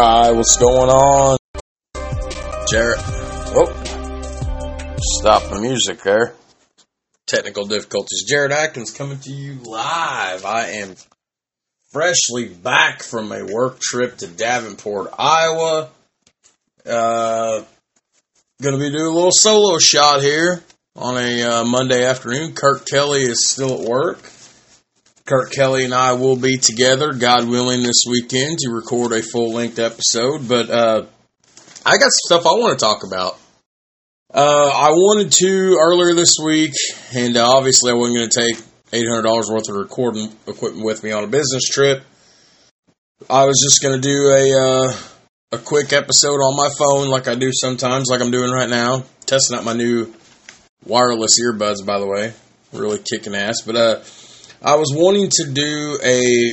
Alright, what's going on? Jared. Whoa. Stop the music there. Technical difficulties. Jared Atkins coming to you live. I am freshly back from a work trip to Davenport, Iowa. Uh, gonna be doing a little solo shot here on a uh, Monday afternoon. Kirk Kelly is still at work. Kirk Kelly and I will be together, God willing, this weekend to record a full length episode. But uh, I got some stuff I want to talk about. Uh, I wanted to earlier this week, and obviously I wasn't going to take $800 worth of recording equipment with me on a business trip. I was just going to do a uh, a quick episode on my phone, like I do sometimes, like I'm doing right now. Testing out my new wireless earbuds, by the way, really kicking ass. But uh, I was wanting to do a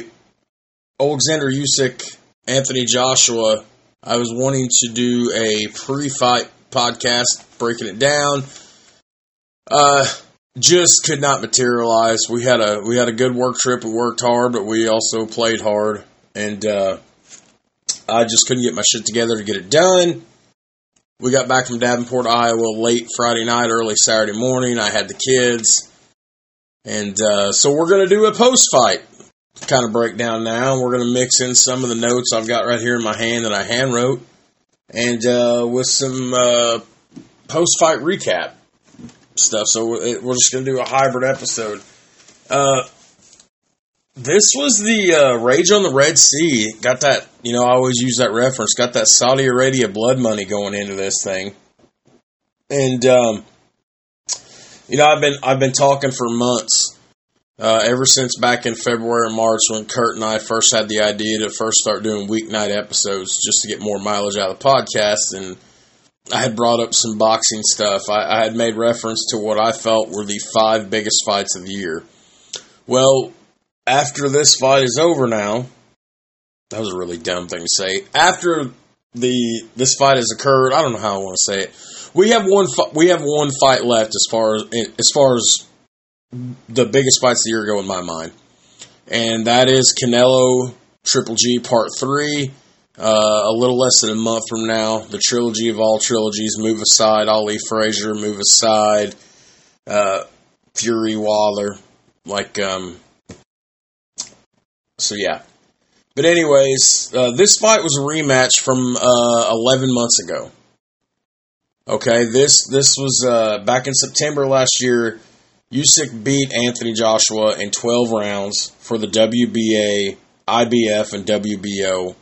Alexander Usyk, Anthony Joshua. I was wanting to do a pre-fight podcast, breaking it down. Uh, just could not materialize. We had a we had a good work trip. We worked hard, but we also played hard, and uh, I just couldn't get my shit together to get it done. We got back from Davenport, Iowa, late Friday night, early Saturday morning. I had the kids. And uh, so we're going to do a post fight kind of breakdown now. We're going to mix in some of the notes I've got right here in my hand that I hand wrote, and uh, with some uh, post fight recap stuff. So we're just going to do a hybrid episode. Uh, this was the uh, Rage on the Red Sea. Got that, you know, I always use that reference. Got that Saudi Arabia blood money going into this thing. And, um, you know, I've been I've been talking for months, uh, ever since back in February and March when Kurt and I first had the idea to first start doing weeknight episodes just to get more mileage out of the podcast. And I had brought up some boxing stuff. I, I had made reference to what I felt were the five biggest fights of the year. Well, after this fight is over now, that was a really dumb thing to say. After the this fight has occurred, I don't know how I want to say it we have one. We have one fight left as far as as far as the biggest fights of the year go in my mind, and that is Canelo Triple G Part Three. Uh, a little less than a month from now, the trilogy of all trilogies. Move aside, Ali Frazier. Move aside, uh, Fury Waller, Like, um, so yeah. But anyways, uh, this fight was a rematch from uh, 11 months ago. Okay, this this was uh, back in September last year. Usyk beat Anthony Joshua in 12 rounds for the WBA, IBF, and WBO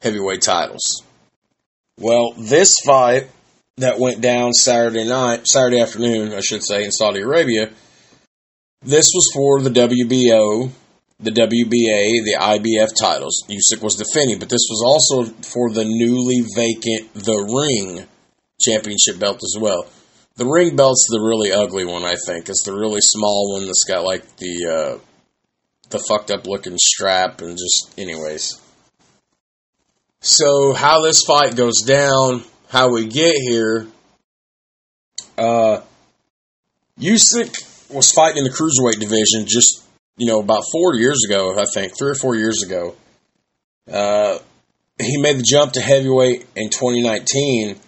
heavyweight titles. Well, this fight that went down Saturday night, Saturday afternoon, I should say, in Saudi Arabia, this was for the WBO, the WBA, the IBF titles. Usyk was defending, but this was also for the newly vacant The Ring championship belt as well. The ring belt's the really ugly one, I think. It's the really small one that's got like the uh, the fucked up looking strap and just anyways. So how this fight goes down, how we get here. Uh, Usyk was fighting in the cruiserweight division just you know about four years ago, I think three or four years ago. Uh, he made the jump to heavyweight in 2019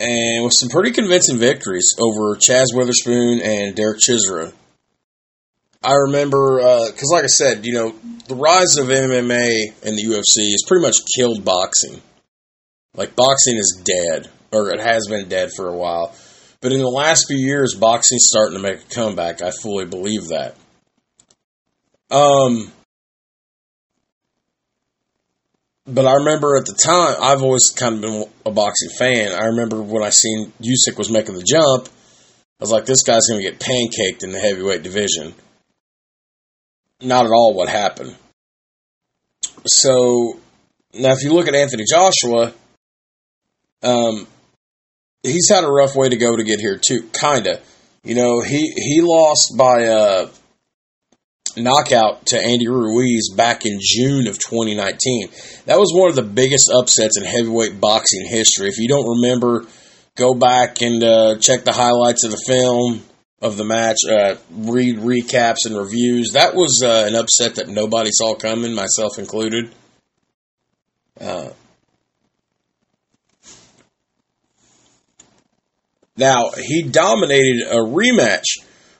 and with some pretty convincing victories over Chazz Witherspoon and Derek Chisora. I remember because, uh, like I said, you know, the rise of MMA and the UFC has pretty much killed boxing. Like boxing is dead, or it has been dead for a while. But in the last few years, boxing's starting to make a comeback. I fully believe that. Um, but I remember at the time, I've always kind of been a boxing fan. I remember when I seen Usyk was making the jump, I was like, this guy's going to get pancaked in the heavyweight division. Not at all what happened. So now, if you look at Anthony Joshua, um, he's had a rough way to go to get here too. Kinda, you know, he he lost by uh, knockout to Andy Ruiz back in June of 2019. That was one of the biggest upsets in heavyweight boxing history. If you don't remember, go back and uh, check the highlights of the film of the match, uh, read recaps and reviews. That was uh, an upset that nobody saw coming, myself included. Uh, now, he dominated a rematch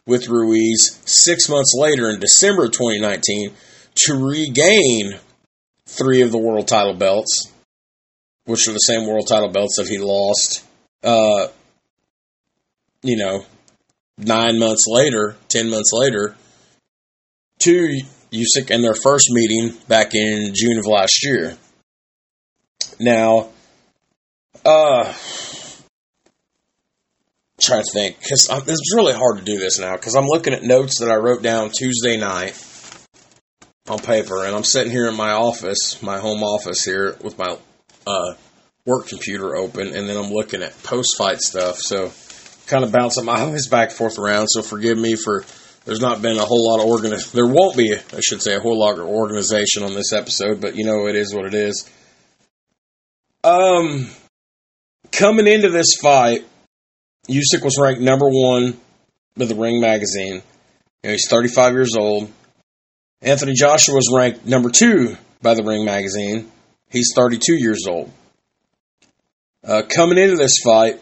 with Ruiz six months later in December of 2019 to regain three of the world title belts, which are the same world title belts that he lost, uh, you know, nine months later, ten months later, to Usyk in their first meeting back in June of last year. Now, uh, trying to think because it's really hard to do this now because I'm looking at notes that I wrote down Tuesday night on paper, and I'm sitting here in my office, my home office here, with my uh, work computer open, and then I'm looking at post fight stuff. So, kind of bouncing my eyes back and forth around. So, forgive me for there's not been a whole lot of organ. There won't be, I should say, a whole lot of organization on this episode, but you know it is what it is. Um, coming into this fight, Usyk was ranked number one by the Ring magazine. You know, he's 35 years old. Anthony Joshua was ranked number two by the Ring magazine. He's 32 years old. Uh, coming into this fight,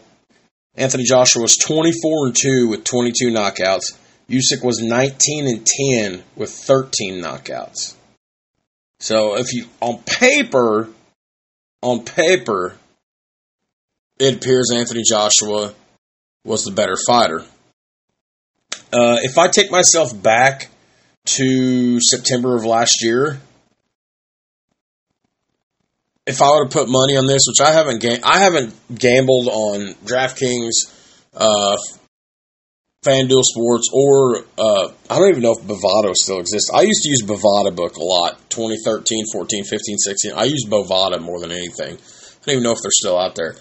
Anthony Joshua was 24 and 2 with 22 knockouts. Usyk was 19 and 10 with 13 knockouts. So if you on paper, on paper, it appears Anthony Joshua was the better fighter. Uh, if I take myself back to September of last year, if I were to put money on this, which I haven't, ga- I haven't gambled on DraftKings, uh, FanDuel Sports, or uh, I don't even know if Bovada still exists. I used to use Bovada Book a lot 2013, 14, 15, 16. I use Bovada more than anything. I don't even know if they're still out there.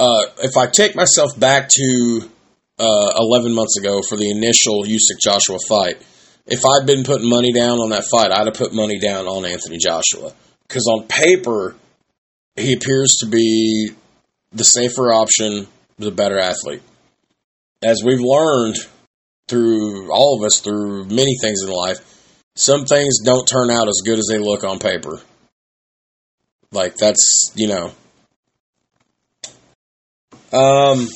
Uh, if I take myself back to uh, 11 months ago for the initial Usyk Joshua fight, if I'd been putting money down on that fight, I'd have put money down on Anthony Joshua. Because on paper, he appears to be the safer option, the better athlete. As we've learned through all of us, through many things in life, some things don't turn out as good as they look on paper. Like, that's, you know. Um,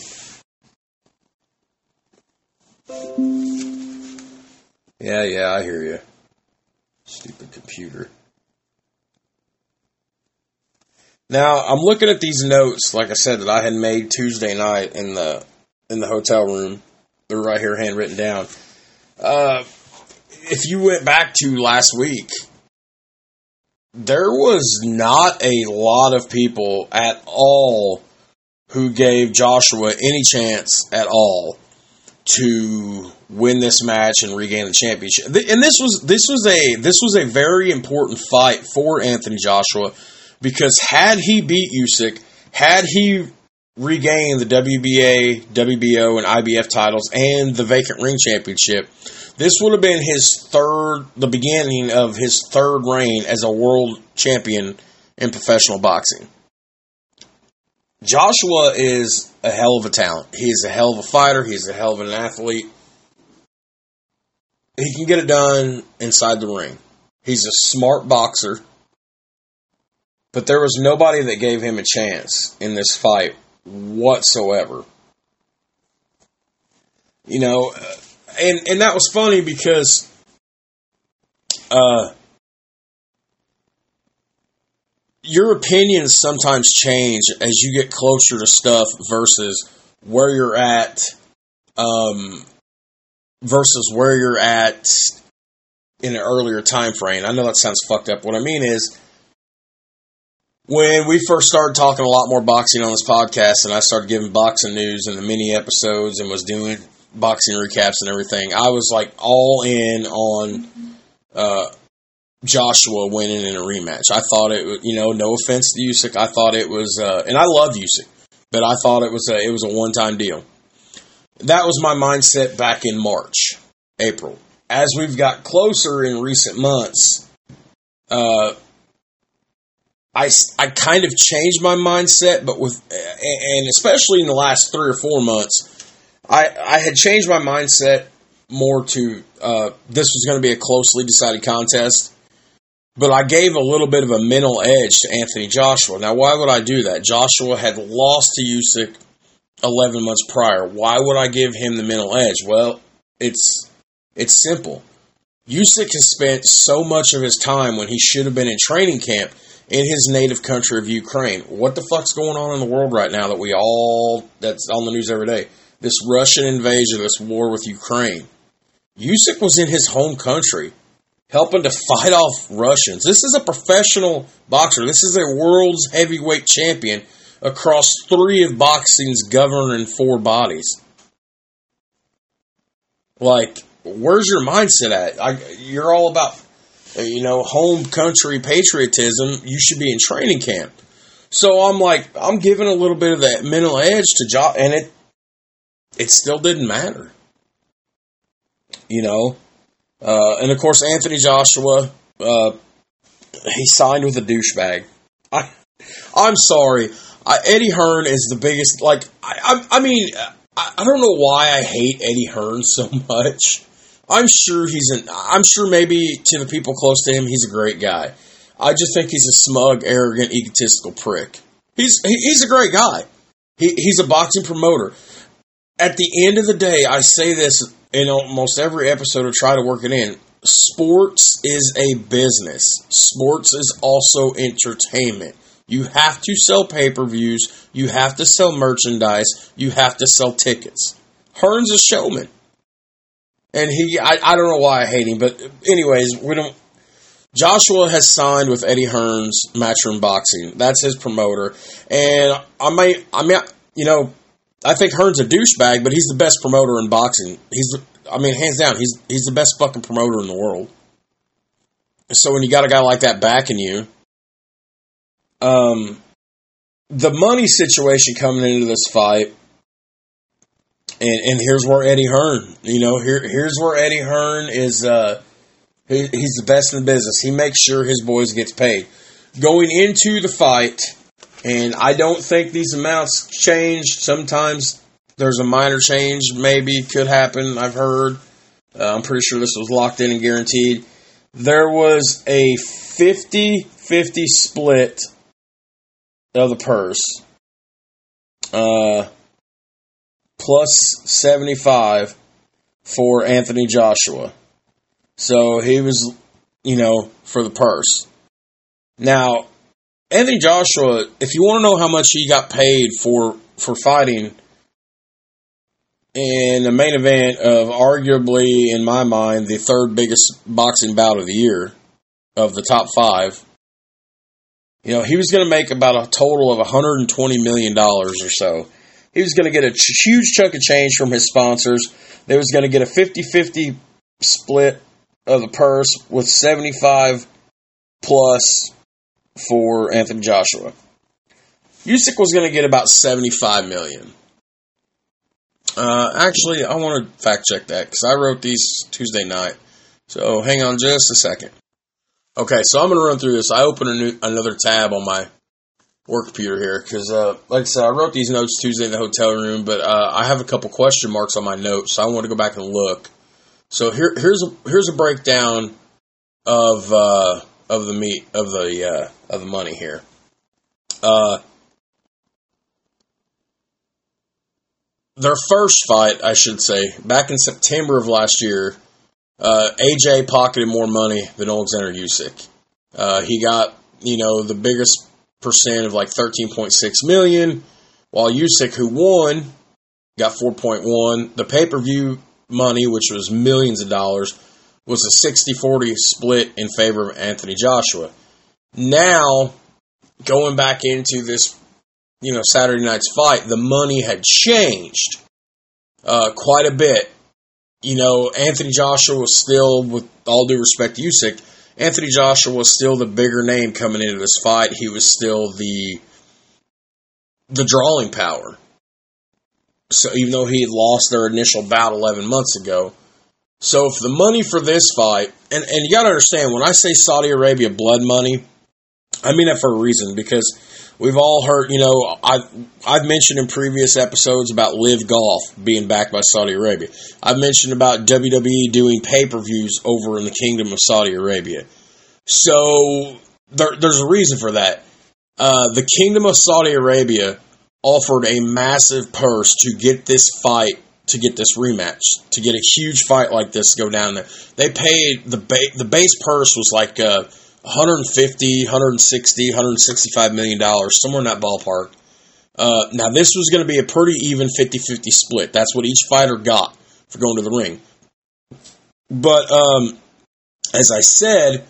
yeah, yeah, I hear you. Stupid computer. Now I'm looking at these notes, like I said, that I had made Tuesday night in the in the hotel room. They're right here, handwritten down. Uh, if you went back to last week, there was not a lot of people at all who gave Joshua any chance at all to win this match and regain the championship. And this was this was a this was a very important fight for Anthony Joshua because had he beat Usyk, had he regained the WBA, WBO, and IBF titles and the vacant ring championship, this would have been his third, the beginning of his third reign as a world champion in professional boxing. Joshua is a hell of a talent. He is a hell of a fighter. He's a hell of an athlete. He can get it done inside the ring. He's a smart boxer. But there was nobody that gave him a chance in this fight whatsoever. You know, and and that was funny because uh your opinions sometimes change as you get closer to stuff versus where you're at um, versus where you're at in an earlier time frame. I know that sounds fucked up. What I mean is when we first started talking a lot more boxing on this podcast and I started giving boxing news in the mini episodes and was doing boxing recaps and everything, I was like all in on uh, Joshua winning in a rematch. I thought it, you know, no offense to Usyk, I thought it was, uh, and I love Usyk, but I thought it was a, it was a one time deal. That was my mindset back in March, April. As we've got closer in recent months, uh, I, I kind of changed my mindset, but with, and especially in the last three or four months, I, I had changed my mindset more to uh, this was going to be a closely decided contest. But I gave a little bit of a mental edge to Anthony Joshua. Now, why would I do that? Joshua had lost to Usyk 11 months prior. Why would I give him the mental edge? Well, it's it's simple. Usyk has spent so much of his time when he should have been in training camp in his native country of Ukraine. What the fuck's going on in the world right now that we all that's on the news every day? This Russian invasion, this war with Ukraine. Usyk was in his home country helping to fight off Russians. This is a professional boxer. This is a world's heavyweight champion across three of boxing's governing four bodies. Like, where's your mindset at? I, you're all about, you know, home country patriotism. You should be in training camp. So I'm like, I'm giving a little bit of that mental edge to Josh, and it, it still didn't matter. You know, uh, and of course Anthony Joshua, uh, he signed with a douchebag. I, I'm sorry. I, Eddie Hearn is the biggest. Like, I, I, I mean, I, I don't know why I hate Eddie Hearn so much. I'm sure he's an. I'm sure maybe to the people close to him, he's a great guy. I just think he's a smug, arrogant, egotistical prick. He's he, he's a great guy. He, he's a boxing promoter. At the end of the day, I say this in almost every episode to try to work it in. Sports is a business. Sports is also entertainment. You have to sell pay per views. You have to sell merchandise. You have to sell tickets. Hearn's a showman. And he, I, I don't know why I hate him, but anyways, we don't. Joshua has signed with Eddie Hearn's Matchroom Boxing. That's his promoter. And I may, I mean, you know, I think Hearn's a douchebag, but he's the best promoter in boxing. He's, I mean, hands down, he's he's the best fucking promoter in the world. So when you got a guy like that backing you, um, the money situation coming into this fight, and and here's where Eddie Hearn, you know, here here's where Eddie Hearn is. Uh, he, he's the best in the business. He makes sure his boys gets paid. Going into the fight, and I don't think these amounts changed. Sometimes there's a minor change, maybe could happen. I've heard. Uh, I'm pretty sure this was locked in and guaranteed. There was a 50 50 split of the purse, uh, plus 75 for Anthony Joshua. So he was, you know, for the purse. Now, Anthony Joshua, if you want to know how much he got paid for for fighting in the main event of arguably, in my mind, the third biggest boxing bout of the year of the top five, you know, he was going to make about a total of $120 million or so. He was going to get a huge chunk of change from his sponsors. They was going to get a 50-50 split of the purse with 75 plus for Anthony Joshua. Usyk was going to get about 75 million. Uh, actually, I want to fact check that because I wrote these Tuesday night. So hang on just a second. Okay, so I'm going to run through this. I open a new, another tab on my work computer here because, uh, like I said, I wrote these notes Tuesday in the hotel room, but uh, I have a couple question marks on my notes, so I want to go back and look. So here, here's a here's a breakdown of uh, of the meat of the uh, of the money here. Uh, their first fight, I should say, back in September of last year, uh, AJ pocketed more money than Alexander Usyk. Uh, he got, you know, the biggest percent of like 13.6 million, while Usyk, who won, got 4.1. The pay per view money, which was millions of dollars, was a 60 40 split in favor of Anthony Joshua. Now, going back into this, you know, Saturday night's fight, the money had changed uh, quite a bit you know, Anthony Joshua was still, with all due respect to Usyk, Anthony Joshua was still the bigger name coming into this fight. He was still the the drawing power. So even though he had lost their initial bout 11 months ago, so if the money for this fight, and, and you got to understand, when I say Saudi Arabia blood money, I mean that for a reason because We've all heard, you know, I've, I've mentioned in previous episodes about Live Golf being backed by Saudi Arabia. I've mentioned about WWE doing pay per views over in the Kingdom of Saudi Arabia. So there, there's a reason for that. Uh, the Kingdom of Saudi Arabia offered a massive purse to get this fight, to get this rematch, to get a huge fight like this to go down there. They paid the ba- the base purse was like uh, 150, 160, 165 million dollars, somewhere in that ballpark. Uh, now this was going to be a pretty even 50-50 split. That's what each fighter got for going to the ring. But um, as I said,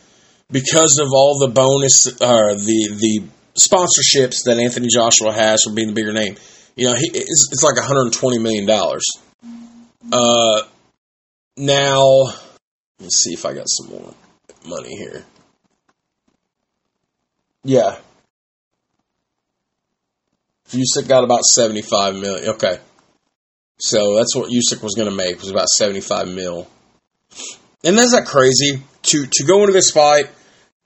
because of all the bonus, uh, the the sponsorships that Anthony Joshua has for being the bigger name, you know, he, it's, it's like 120 million dollars. Uh, now, let's see if I got some more money here. Yeah. Usyk got about 75 million. Okay. So that's what Usyk was going to make was about 75 mil. And that's not crazy to to go into this fight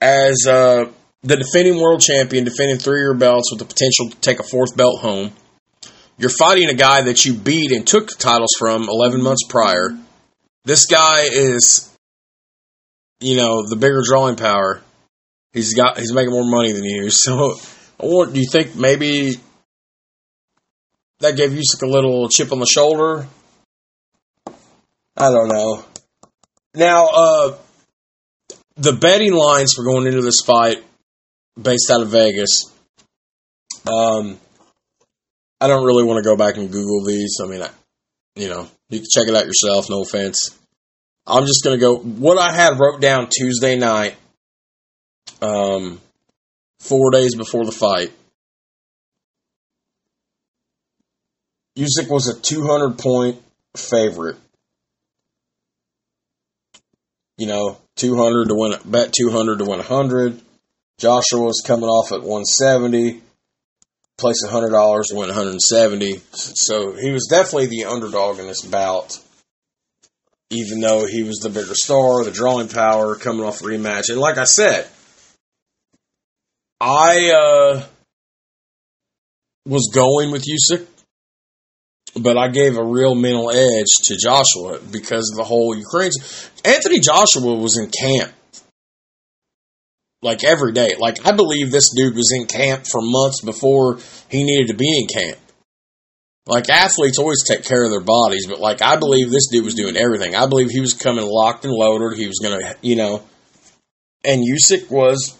as uh, the defending world champion, defending three year belts with the potential to take a fourth belt home. You're fighting a guy that you beat and took the titles from 11 months prior. This guy is, you know, the bigger drawing power. He's got he's making more money than you. So, or do you think maybe that gave Usyk a little chip on the shoulder? I don't know. Now, uh, the betting lines for going into this fight, based out of Vegas, um, I don't really want to go back and Google these. I mean, I, you know, you can check it out yourself. No offense. I'm just gonna go. What I had wrote down Tuesday night, um, four days before the fight. Usyk was a 200 point favorite you know, 200 to win, bet 200 to win 100. Joshua was coming off at 170, place $100 to win 170. So he was definitely the underdog in this bout, even though he was the bigger star, the drawing power, coming off a rematch. And like I said, I uh, was going with Usyk but I gave a real mental edge to Joshua because of the whole Ukraine. Anthony Joshua was in camp like every day. Like I believe this dude was in camp for months before he needed to be in camp. Like athletes always take care of their bodies, but like I believe this dude was doing everything. I believe he was coming locked and loaded. He was gonna, you know, and Usyk was.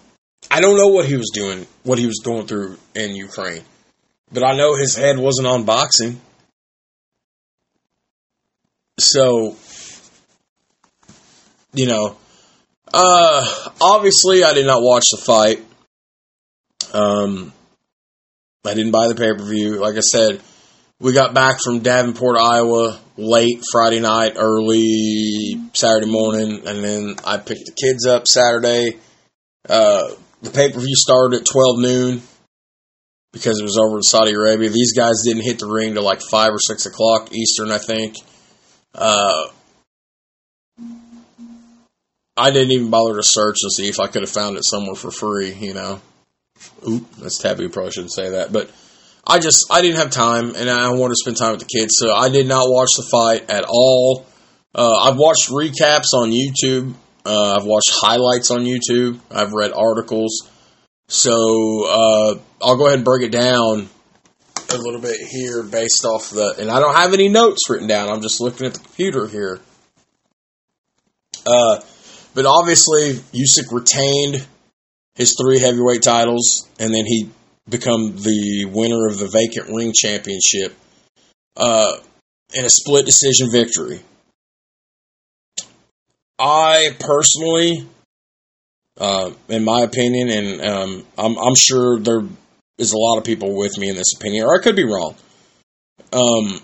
I don't know what he was doing, what he was going through in Ukraine, but I know his head wasn't on boxing. So, you know, uh, obviously I did not watch the fight. Um, I didn't buy the pay per view. Like I said, we got back from Davenport, Iowa, late Friday night, early Saturday morning, and then I picked the kids up Saturday. Uh, the pay per view started at twelve noon because it was over in Saudi Arabia. These guys didn't hit the ring till like five or six o'clock Eastern, I think. Uh, I didn't even bother to search and see if I could have found it somewhere for free, you know. Oop, that's taboo. Probably shouldn't say that, but I just I didn't have time, and I wanted to spend time with the kids, so I did not watch the fight at all. Uh, I've watched recaps on YouTube. Uh, I've watched highlights on YouTube. I've read articles. So uh, I'll go ahead and break it down a little bit here based off the, and I don't have any notes written down. I'm just looking at the computer here. Uh, but obviously, Usyk retained his three heavyweight titles, and then he become the winner of the vacant ring championship uh, in a split decision victory. I personally, uh, in my opinion, and um, I'm, I'm sure there is a lot of people with me in this opinion, or I could be wrong. Um,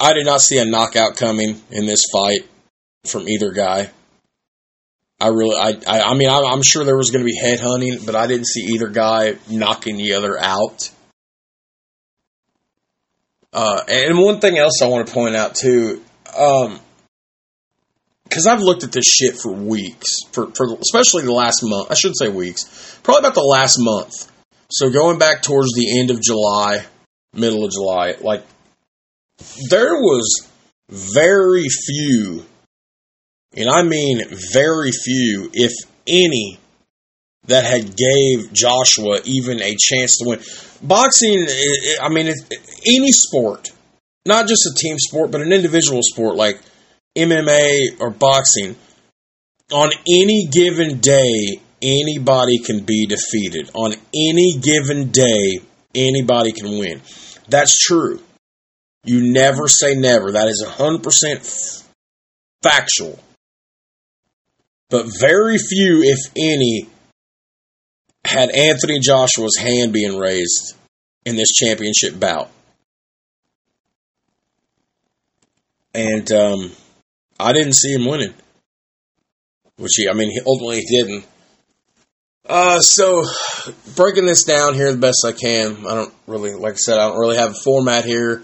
I did not see a knockout coming in this fight from either guy. I really, I, I, I mean, I'm, sure there was going to be head hunting, but I didn't see either guy knocking the other out. Uh, and one thing else I want to point out too, um, because I've looked at this shit for weeks, for, for especially the last month. I shouldn't say weeks, probably about the last month. So going back towards the end of July, middle of July, like there was very few, and I mean very few, if any, that had gave Joshua even a chance to win. Boxing, I mean, any sport, not just a team sport, but an individual sport like MMA or boxing, on any given day, anybody can be defeated. On any given day, anybody can win. That's true. You never say never. That is 100% factual. But very few, if any, had Anthony Joshua's hand being raised in this championship bout. And um, I didn't see him winning. Which he, I mean, he ultimately didn't. Uh, so breaking this down here the best I can. I don't really, like I said, I don't really have a format here.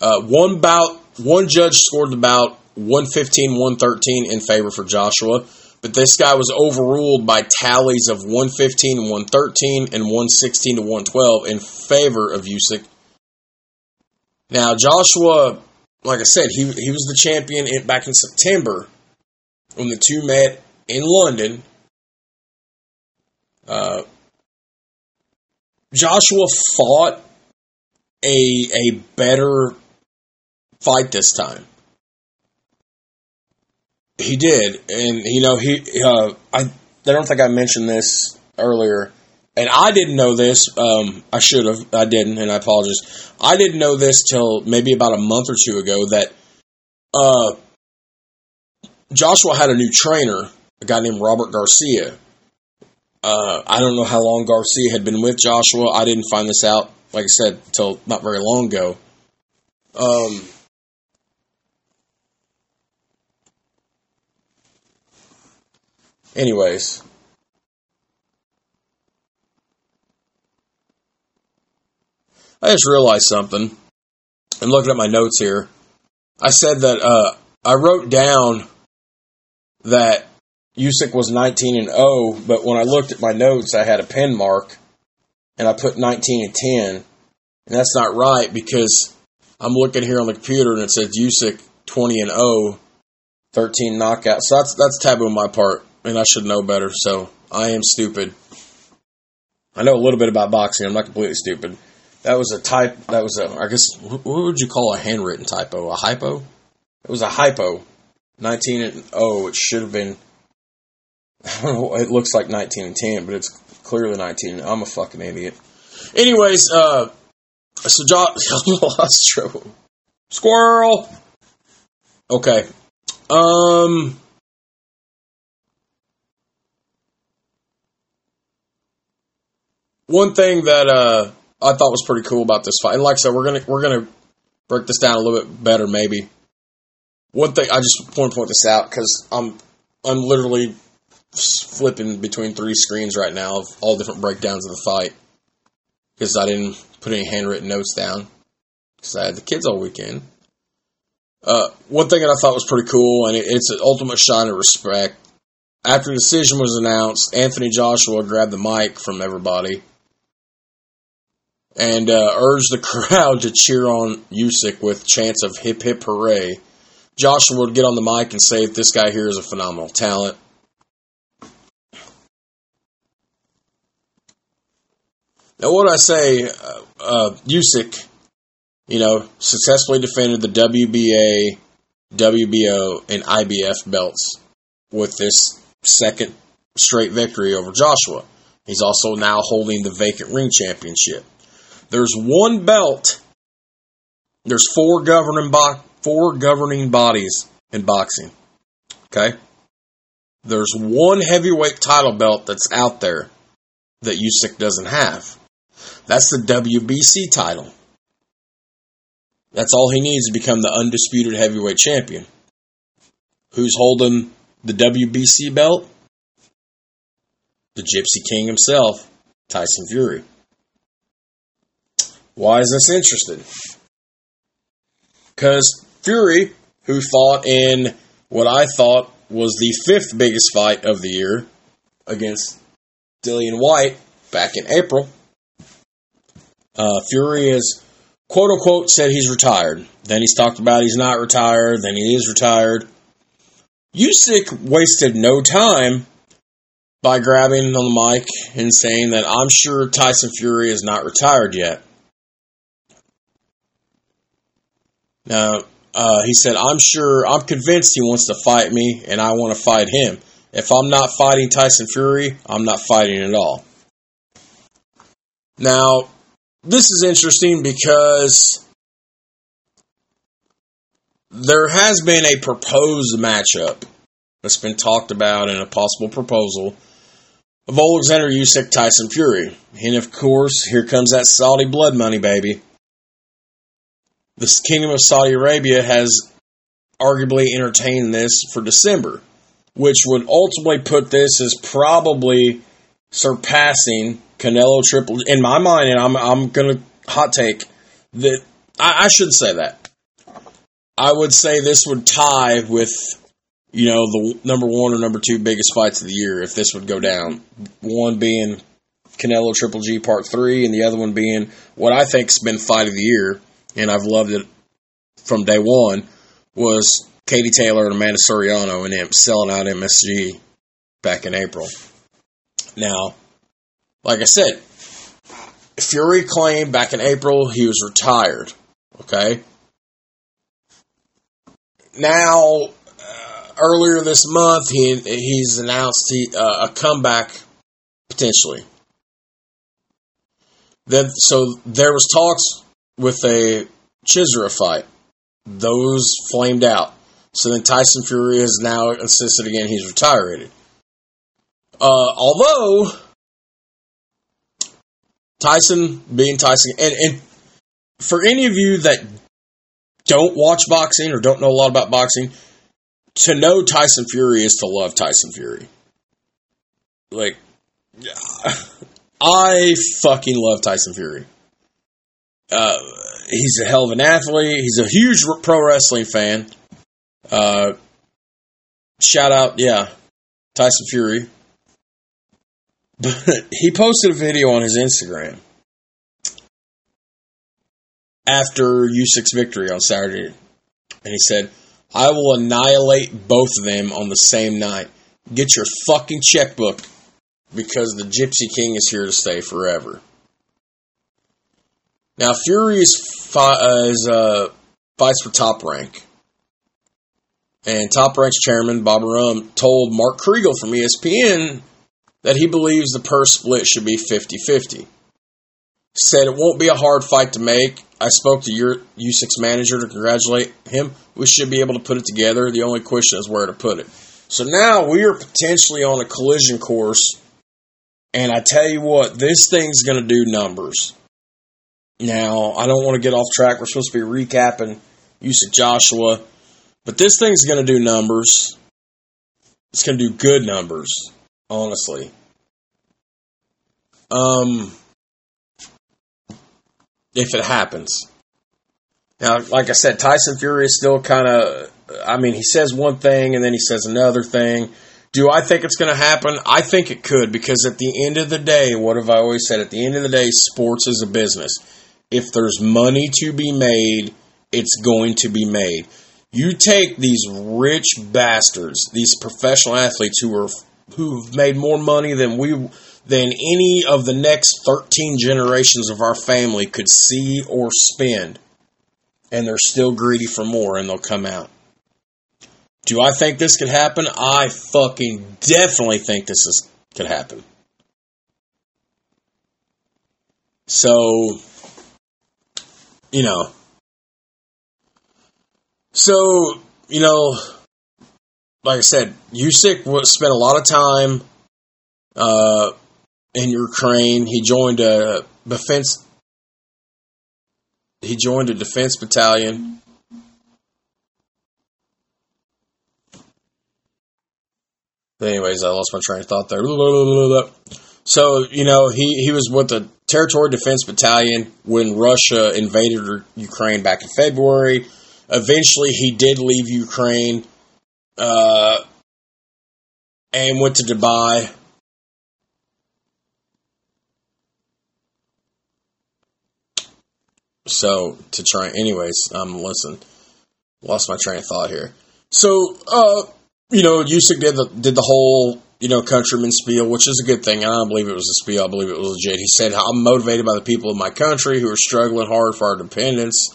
Uh, one bout, one judge scored the bout 115, 113 in favor for Joshua, but this guy was overruled by tallies of 115 113 and 116 to 112 in favor of Usyk. Now Joshua, like I said, he he was the champion in, back in September when the two met in London. Uh, Joshua fought a a better fight this time. He did, and you know he. Uh, I I don't think I mentioned this earlier, and I didn't know this. Um, I should have. I didn't, and I apologize. I didn't know this till maybe about a month or two ago that uh, Joshua had a new trainer, a guy named Robert Garcia. Uh, I don't know how long Garcia had been with Joshua. I didn't find this out, like I said, till not very long ago. Um, Anyways. I just realized something. I'm looking at my notes here. I said that uh, I wrote down that Usyk was 19 and 0, but when I looked at my notes, I had a pen mark and I put 19 and 10. And that's not right because I'm looking here on the computer and it says Usyk 20 and 0, 13 knockouts. So that's that's taboo on my part and I should know better, so I am stupid. I know a little bit about boxing. I'm not completely stupid. That was a type. That was a. I guess what would you call a handwritten typo? A hypo? It was a hypo. 19 and oh, it should have been. I don't know. It looks like 19 and 10, but it's clearly 19. I'm a fucking idiot. Anyways, uh, so Josh lost Squirrel. Okay. Um. One thing that uh, I thought was pretty cool about this fight, and like I said, we're gonna we're gonna break this down a little bit better, maybe. One thing I just want to point this out because I'm I'm literally flipping between three screens right now of all different breakdowns of the fight because I didn't put any handwritten notes down because I had the kids all weekend. Uh, one thing that I thought was pretty cool, and it, it's an ultimate shine of respect. After the decision was announced, Anthony Joshua grabbed the mic from everybody and uh, urged the crowd to cheer on Usyk with chants of hip hip hooray. Joshua would get on the mic and say that this guy here is a phenomenal talent. Now, what I say, uh, uh, Usyk, you know, successfully defended the WBA, WBO, and IBF belts with this second straight victory over Joshua. He's also now holding the vacant ring championship. There's one belt. There's four governing bo- four governing bodies in boxing. Okay? There's one heavyweight title belt that's out there that Usyk doesn't have. That's the WBC title. That's all he needs to become the undisputed heavyweight champion. Who's holding the WBC belt? The Gypsy King himself, Tyson Fury. Why is this interesting? Because Fury, who fought in what I thought was the fifth biggest fight of the year against Dillian Whyte back in April, uh, Fury has quote unquote said he's retired. Then he's talked about he's not retired. Then he is retired. Usyk wasted no time by grabbing on the mic and saying that I'm sure Tyson Fury is not retired yet. Now, uh, he said, I'm sure, I'm convinced he wants to fight me and I want to fight him. If I'm not fighting Tyson Fury, I'm not fighting at all. Now, this is interesting because there has been a proposed matchup that's been talked about in a possible proposal of Alexander Usyk Tyson Fury. And of course, here comes that Saudi blood money, baby. The Kingdom of Saudi Arabia has arguably entertained this for December which would ultimately put this as probably surpassing Canelo Triple. In my mind, and I'm I'm gonna hot take that I, I should say that. I would say this would tie with you know the number one or number two biggest fights of the year if this would go down. One being Canelo Triple G Part Three, and the other one being what I think's been fight of the year, and I've loved it from day one. Was Katie Taylor and Amanda Serrano and them selling out MSG back in April. Now, like I said, Fury claimed back in April he was retired. Okay. Now, uh, earlier this month, he he's announced he, uh, a comeback potentially. Then, so there was talks with a Chisora fight. Those flamed out. So then Tyson Fury has now insisted again he's retired. Uh, although Tyson being Tyson, and, and for any of you that don't watch boxing or don't know a lot about boxing, to know Tyson Fury is to love Tyson Fury. Like, I fucking love Tyson Fury. Uh, he's a hell of an athlete. He's a huge pro wrestling fan. Uh, shout out, yeah, Tyson Fury. But he posted a video on his Instagram after Usyk's victory on Saturday, and he said, "I will annihilate both of them on the same night. Get your fucking checkbook because the Gypsy King is here to stay forever." Now Fury is, fi- uh, is uh, fights for top rank. And Top Rank's chairman, Bob Arum, told Mark Kriegel from ESPN that he believes the purse split should be 50 50. Said it won't be a hard fight to make. I spoke to your Usyk manager to congratulate him. We should be able to put it together. The only question is where to put it. So now we are potentially on a collision course. And I tell you what, this thing's going to do numbers. Now, I don't want to get off track. We're supposed to be recapping Usyk Joshua. But this thing's going to do numbers. It's going to do good numbers, honestly. Um, if it happens. Now, like I said, Tyson Fury is still kind of. I mean, he says one thing and then he says another thing. Do I think it's going to happen? I think it could because at the end of the day, what have I always said? At the end of the day, sports is a business. If there's money to be made, it's going to be made. You take these rich bastards, these professional athletes who are who've made more money than we than any of the next 13 generations of our family could see or spend. And they're still greedy for more and they'll come out. Do I think this could happen? I fucking definitely think this is, could happen. So, you know, so, you know, like I said, Usyk spent a lot of time uh, in Ukraine. He joined a defense. He joined a defense battalion. anyways, I lost my train of thought there. So, you know, he, he was with the Territory Defense Battalion when Russia invaded Ukraine back in February. Eventually, he did leave Ukraine uh, and went to Dubai. So to try, anyways, um, listen, lost my train of thought here. So, uh, you know, Usyk did the did the whole you know, countryman spiel, which is a good thing. I don't believe it was a spiel. I believe it was legit. He said, I'm motivated by the people of my country who are struggling hard for our independence.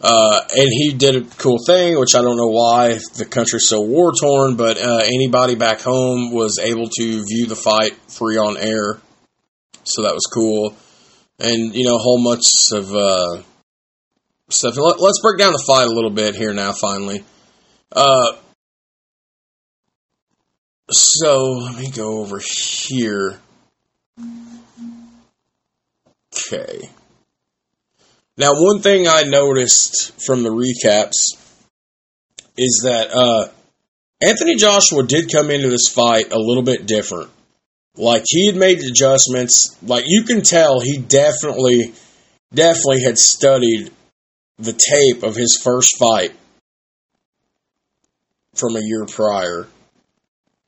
Uh, and he did a cool thing, which I don't know why the country's so war torn, but uh, anybody back home was able to view the fight free on air. So that was cool. And, you know, a whole bunch of uh, stuff. Let, us break down the fight a little bit here now, finally. Uh, so let me go over here. Okay. Now, one thing I noticed from the recaps is that uh, Anthony Joshua did come into this fight a little bit different. Like he had made adjustments. Like you can tell, he definitely, definitely had studied the tape of his first fight from a year prior.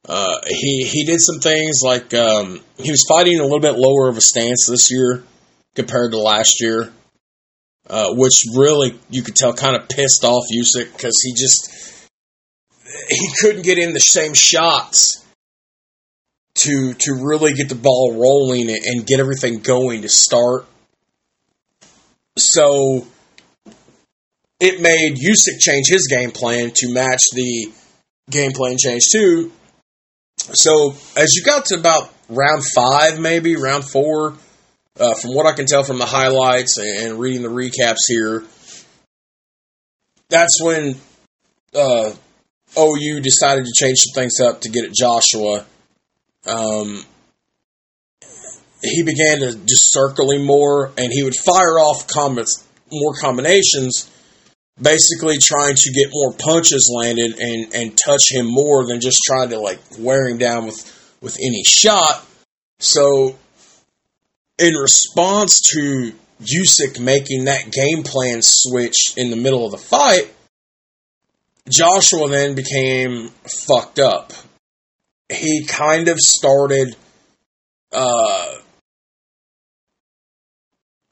Uh, he he did some things like um, he was fighting a little bit lower of a stance this year compared to last year, uh, which really you could tell kind of pissed off Usyk because he just he couldn't get in the same shots to to really get the ball rolling and get everything going to start. So it made Usyk change his game plan to match the game plan change too so as you got to about round five, maybe round four, uh, from what I can tell from the highlights and reading the recaps here, that's when uh, OU decided to change some things up to get at Joshua. Um, he began to just circle him more, and he would fire off combats, more combinations basically trying to get more punches landed and, and touch him more than just trying to like wear him down with, with any shot. So, in response to Usyk making that game plan switch in the middle of the fight, Joshua then became fucked up. He kind of started uh,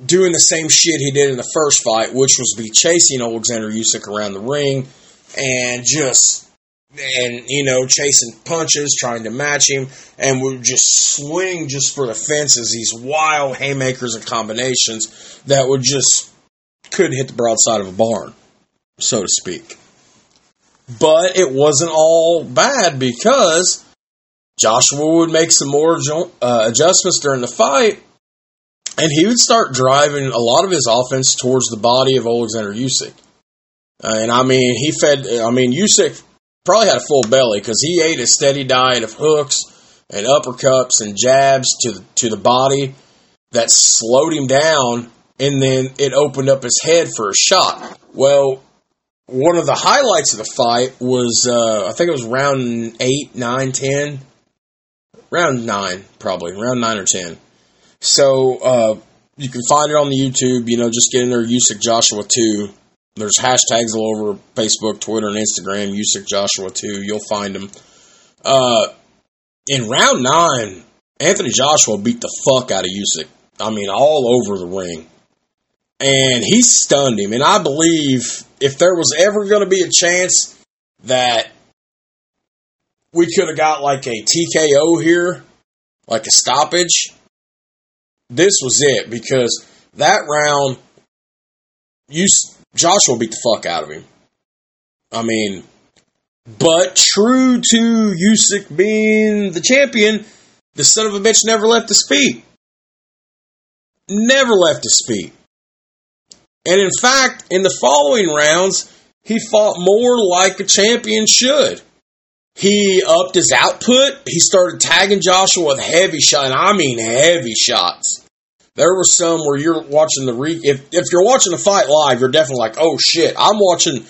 doing the same shit he did in the first fight, which was be chasing Alexander Usyk around the ring and just and you know chasing punches, trying to match him, and would just swing just for the fences. These wild haymakers and combinations that would just couldn't hit the broadside of a barn, so to speak. But it wasn't all bad because Joshua would make some more uh, adjustments during the fight and he would start driving a lot of his offense towards the body of Alexander Usyk. Uh, and I mean, he fed. I mean, Usyk probably had a full belly because he ate a steady diet of hooks and uppercuts and jabs to the, to the body that slowed him down, and then it opened up his head for a shot. Well, one of the highlights of the fight was uh, I think it was round eight, nine, ten, round nine probably, round nine or ten so uh, you can find it on the YouTube. You know, just get in there, Usyk Joshua two. There's hashtags all over Facebook, Twitter, and Instagram. Usyk Joshua two. You'll find them. Uh, in round nine, Anthony Joshua beat the fuck out of Usyk. I mean, all over the ring, and he stunned him. And I believe if there was ever going to be a chance that we could have got like a TKO here, like a stoppage, this was it because that round, you Joshua beat the fuck out of him. I mean, but true to Usyk being the champion, the son of a bitch never left his feet. Never left his feet. And in fact, in the following rounds, he fought more like a champion should. He upped his output. He started tagging Joshua with heavy shots, I mean heavy shots. There were some where you're watching the re if if you're watching the fight live, you're definitely like, oh shit, I'm watching,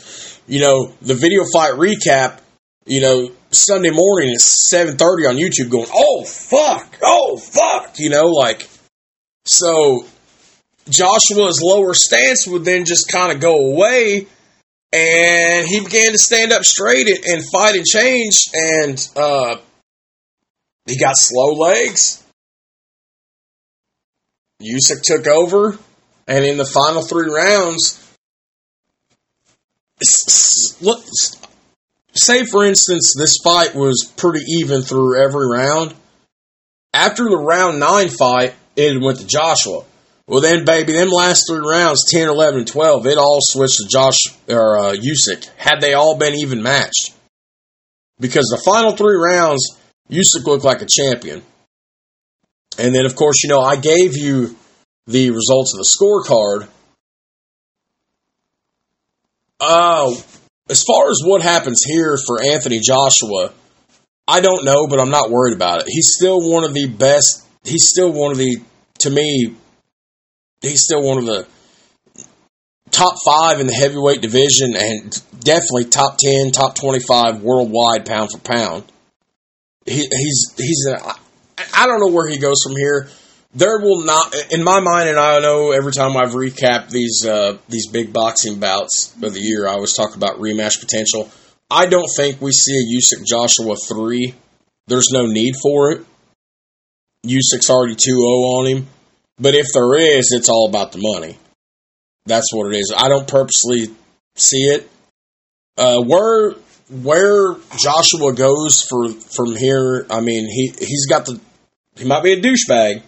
you know, the video fight recap, you know, Sunday morning at seven thirty on YouTube, going, oh fuck, oh fuck, you know, like so. Joshua's lower stance would then just kind of go away, and he began to stand up straight and fight and change, and uh, he got slow legs Usyk took over, and in the final three rounds, look, say for instance this fight was pretty even through every round. After the round nine fight, it went to Joshua. Well, then, baby, them last three rounds, 10, 11, 12, it all switched to Josh or uh, Usyk. Had they all been even matched, because the final three rounds, Usyk looked like a champion. And then, of course, you know, I gave you the results of the scorecard. Uh, as far as what happens here for Anthony Joshua, I don't know, but I'm not worried about it. He's still one of the best. He's still one of the, to me, he's still one of the top five in the heavyweight division and definitely top 10, top 25 worldwide pound for pound. He, he's, he's, a, I don't know where he goes from here. There will not, in my mind, and I know every time I've recapped these, uh, these big boxing bouts of the year, I always talk about rematch potential. I don't think we see a Usyk Joshua 3. There's no need for it. Usyk's already 2 0 on him. But if there is, it's all about the money. That's what it is. I don't purposely see it. Uh, where where Joshua goes for from here, I mean, he he's got the he might be a douchebag,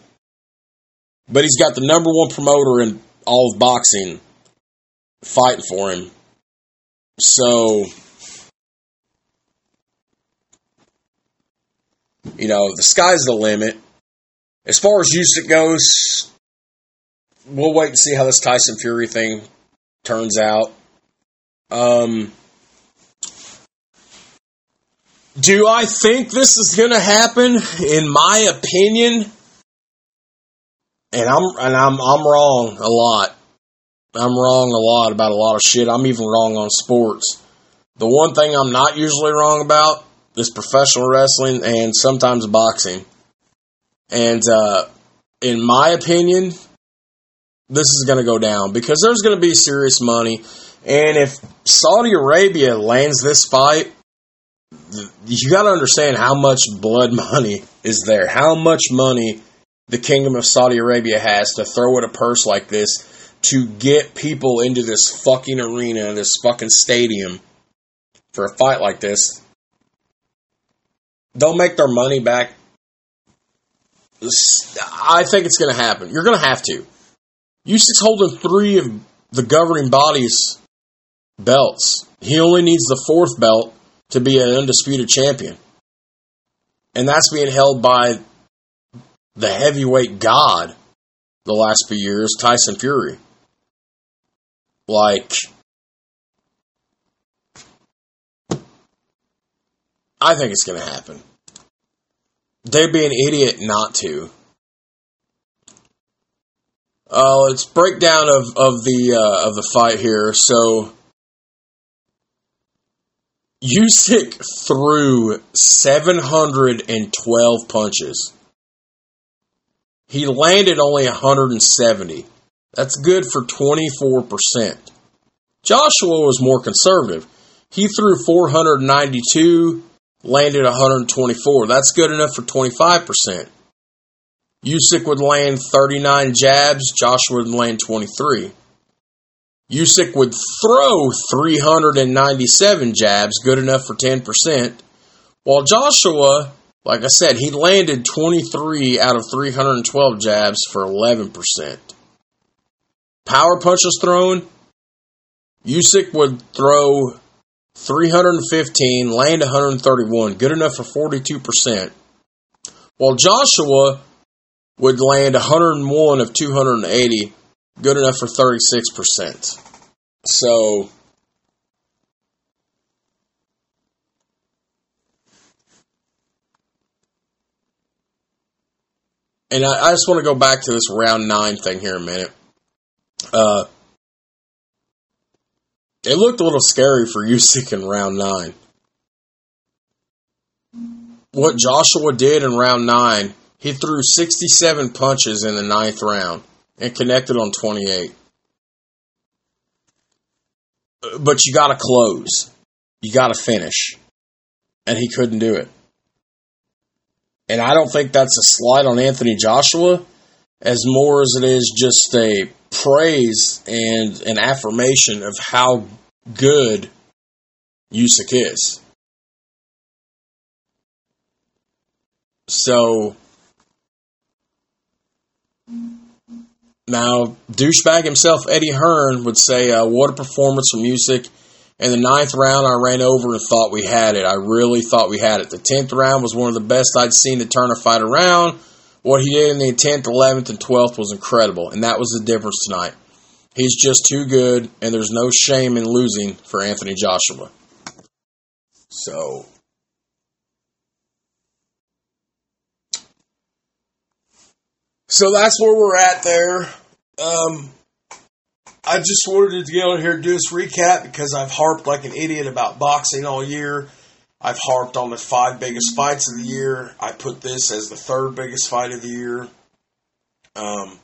but he's got the number one promoter in all of boxing fighting for him. So, you know, the sky's the limit. As far as Usyk goes, we'll wait and see how this Tyson Fury thing turns out. Um, do I think this is going to happen? In my opinion, and I'm and I'm I'm wrong a lot. I'm wrong a lot about a lot of shit. I'm even wrong on sports. The one thing I'm not usually wrong about is professional wrestling and sometimes boxing. And uh, in my opinion, this is going to go down because there's going to be serious money. And if Saudi Arabia lands this fight, you got to understand how much blood money is there. How much money the Kingdom of Saudi Arabia has to throw at a purse like this to get people into this fucking arena, this fucking stadium for a fight like this. They'll make their money back. I think it's going to happen. You're going to have to. Usyk's holding three of the governing body's belts. He only needs the fourth belt to be an undisputed champion. And that's being held by the heavyweight god the last few years, Tyson Fury. Like, I think it's going to happen. They'd be an idiot not to. Uh, let's breakdown of of the uh, of the fight here. So Usyk threw 712 punches. He landed only 170. That's good for 24%. Joshua was more conservative. He threw 492, landed 124. That's good enough for 25%. Usyk would land 39 jabs, Joshua would land 23. Usyk would throw 397 jabs, good enough for 10%, while Joshua, like I said, he landed 23 out of 312 jabs for 11%. Power punches thrown, Usyk would throw 315, land 131, good enough for 42%, while Joshua would land 101 of 280, good enough for 36%. So, and I, I just want to go back to this round nine thing here a minute. Uh, it looked a little scary for Usyk in round nine. What Joshua did in round nine he threw 67 punches in the ninth round and connected on 28. But you got to close. You got to finish. And he couldn't do it. And I don't think that's a slight on Anthony Joshua as more as it is just a praise and an affirmation of how good Usyk is. So now, douchebag himself, Eddie Hearn, would say, uh, "What a performance from Usyk!" In the ninth round, I ran over and thought we had it. I really thought we had it. The tenth round was one of the best I'd seen to turn a fight around. What he did in the tenth, eleventh, and twelfth was incredible, and that was the difference tonight. He's just too good, and there's no shame in losing for Anthony Joshua. So, so that's where we're at there. Um, I just wanted to get on here and do this recap because I've harped like an idiot about boxing all year. I've harped on the five biggest fights of the year. I put this as the third biggest fight of the year. Um,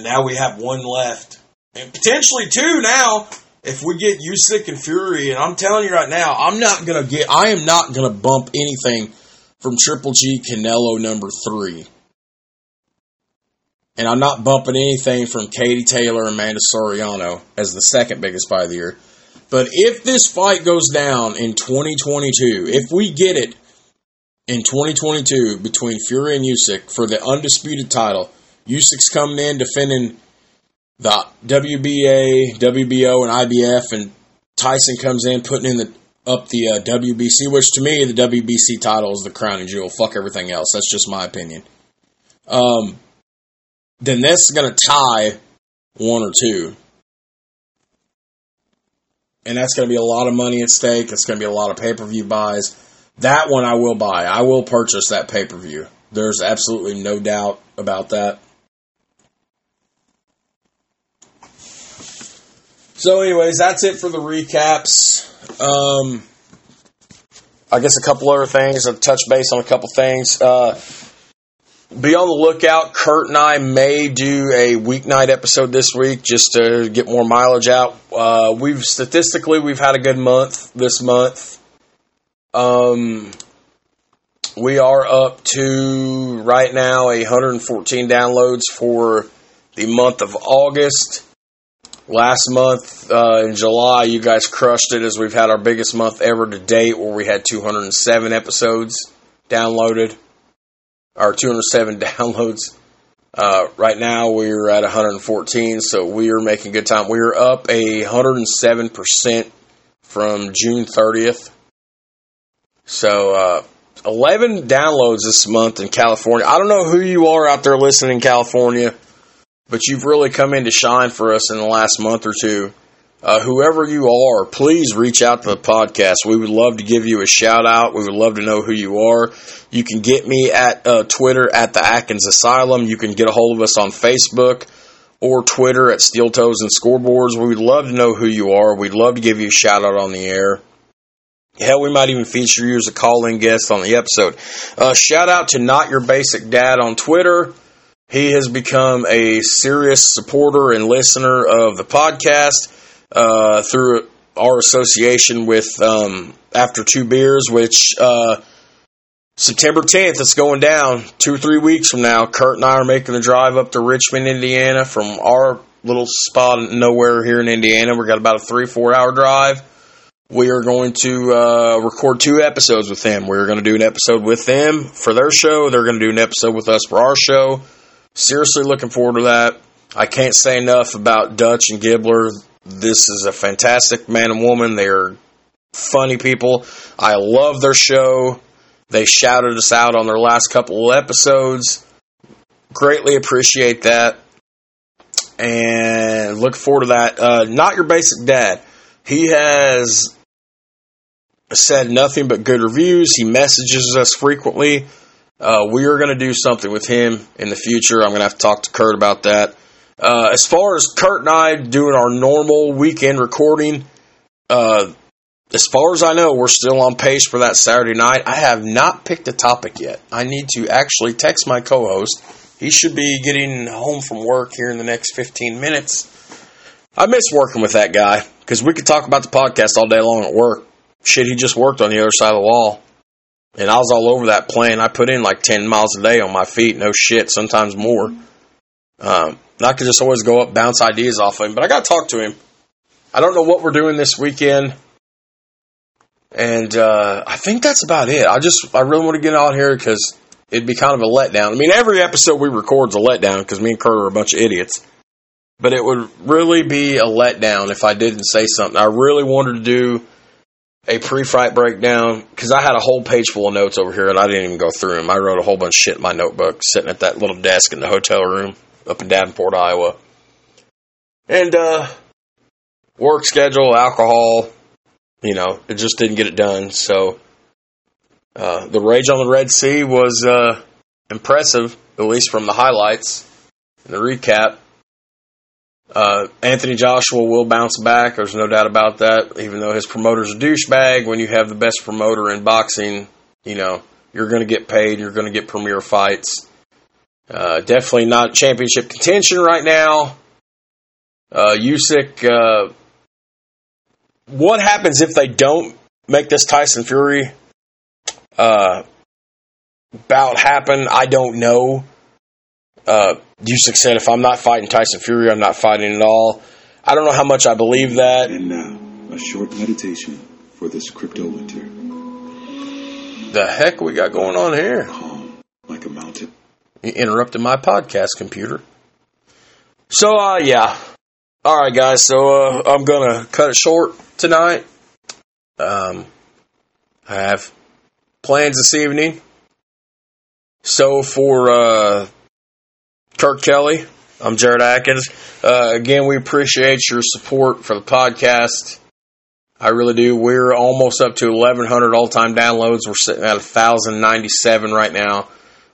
now we have one left, and potentially two now if we get Usyk and Fury. And I'm telling you right now, I'm not gonna get. I am not gonna bump anything from Triple G Canelo number three. And I'm not bumping anything from Katie Taylor and Amanda Serrano as the second biggest fight of the year. But if this fight goes down in 2022, if we get it in 2022 between Fury and Usyk for the undisputed title, Usyk's coming in defending the WBA, WBO, and IBF, and Tyson comes in putting in the up the uh, WBC, which to me the WBC title is the crowning jewel. Fuck everything else. That's just my opinion. Um, then that's going to tie one or two. And that's going to be a lot of money at stake. It's going to be a lot of pay per view buys. That one I will buy. I will purchase that pay per view. There's absolutely no doubt about that. So, anyways, that's it for the recaps. Um, I guess a couple other things. I'll touch base on a couple things. Uh, be on the lookout. Kurt and I may do a weeknight episode this week just to get more mileage out. Uh, we've statistically we've had a good month this month. Um, we are up to right now 114 downloads for the month of August. Last month uh, in July, you guys crushed it as we've had our biggest month ever to date, where we had 207 episodes downloaded, or 207 downloads. Uh, right now, we're at 114, so we are making good time. We are up a 107% from June 30th. So, uh, 11 downloads this month in California. I don't know who you are out there listening in California but you've really come in to shine for us in the last month or two. Uh, whoever you are, please reach out to the podcast. We would love to give you a shout out. We would love to know who you are. You can get me at uh, Twitter at the Atkins Asylum. You can get a hold of us on Facebook or Twitter at Steel Toes and Scoreboards. We would love to know who you are. We'd love to give you a shout out on the air. Hell, we might even feature you as a call in guest on the episode. Uh, shout out to Not Your Basic Dad on Twitter. He has become a serious supporter and listener of the podcast uh, through our association with um, After Two Beers, which uh, September 10th, it's going down two or three weeks from now. Kurt and I are making the drive up to Richmond, Indiana from our little spot nowhere here in Indiana. We've got about a three, four hour drive. We are going to uh, record two episodes with them. We're going to do an episode with them for their show. They're going to do an episode with us for our show. Seriously looking forward to that. I can't say enough about Dutch and Gibbler. This is a fantastic man and woman. They're funny people. I love their show. They shouted us out on their last couple of episodes. Greatly appreciate that. And look forward to that. Uh, not your basic dad. He has said nothing but good reviews. He messages us frequently. Uh, we are going to do something with him in the future. I'm going to have to talk to Kurt about that. Uh, as far as Kurt and I doing our normal weekend recording, uh, as far as I know, we're still on pace for that Saturday night. I have not picked a topic yet. I need to actually text my co host. He should be getting home from work here in the next 15 minutes. I miss working with that guy because we could talk about the podcast all day long at work. Shit, he just worked on the other side of the wall. And I was all over that plane. I put in like 10 miles a day on my feet. No shit, sometimes more. Um, I could just always go up, bounce ideas off of him. But I got to talk to him. I don't know what we're doing this weekend. And uh, I think that's about it. I just I really want to get out here because it'd be kind of a letdown. I mean, every episode we record is a letdown because me and Kurt are a bunch of idiots. But it would really be a letdown if I didn't say something. I really wanted to do a pre-fight breakdown because I had a whole page full of notes over here and I didn't even go through them. I wrote a whole bunch of shit in my notebook sitting at that little desk in the hotel room up in Davenport, Iowa. And uh, work schedule, alcohol, you know, it just didn't get it done. So uh, the rage on the Red Sea was uh, impressive, at least from the highlights and the recap. Uh, Anthony Joshua will bounce back. There's no doubt about that. Even though his promoter's a douchebag, when you have the best promoter in boxing, you know you're going to get paid. You're going to get premier fights. Uh, definitely not championship contention right now. Uh, Usyk. Uh, what happens if they don't make this Tyson Fury uh, bout happen? I don't know. Uh, Usyk said, if I'm not fighting Tyson Fury, I'm not fighting at all. I don't know how much I believe that. And now, a short meditation for this crypto winter. The heck we got going on here? Calm like a mountain. You interrupted my podcast computer. So, uh, yeah. All right, guys. So, uh, I'm gonna cut it short tonight. Um, I have plans this evening. So, for uh, Kirk Kelly. I'm Jared Atkins. Uh, again, we appreciate your support for the podcast. I really do. We're almost up to 1,100 all time downloads. We're sitting at 1,097 right now.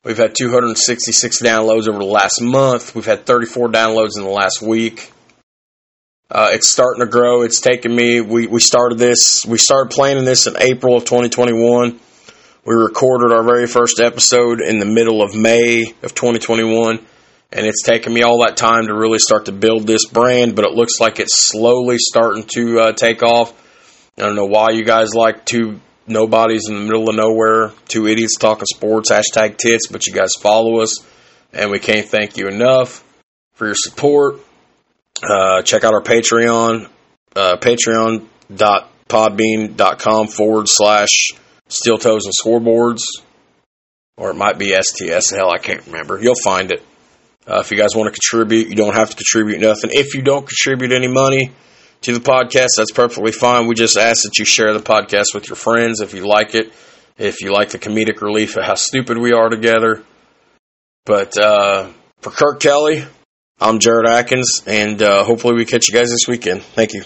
We've had 266 downloads over the last month. We've had 34 downloads in the last week. Uh, it's starting to grow. It's taken me. We we started this. We started planning this in April of 2021. We recorded our very first episode in the middle of May of 2021 and it's taken me all that time to really start to build this brand, but it looks like it's slowly starting to uh, take off. I don't know why you guys like two nobodies in the middle of nowhere, two idiots talking sports, hashtag tits, but you guys follow us, and we can't thank you enough for your support. Uh, check out our Patreon, uh, patreon.podbean.com forward slash steel toes and scoreboards, or it might be STS. Hell, I can't remember. You'll find it. Uh, if you guys want to contribute, you don't have to contribute nothing. If you don't contribute any money to the podcast, that's perfectly fine. We just ask that you share the podcast with your friends if you like it, if you like the comedic relief of how stupid we are together. But uh, for Kirk Kelly, I'm Jared Atkins, and uh, hopefully we catch you guys this weekend. Thank you.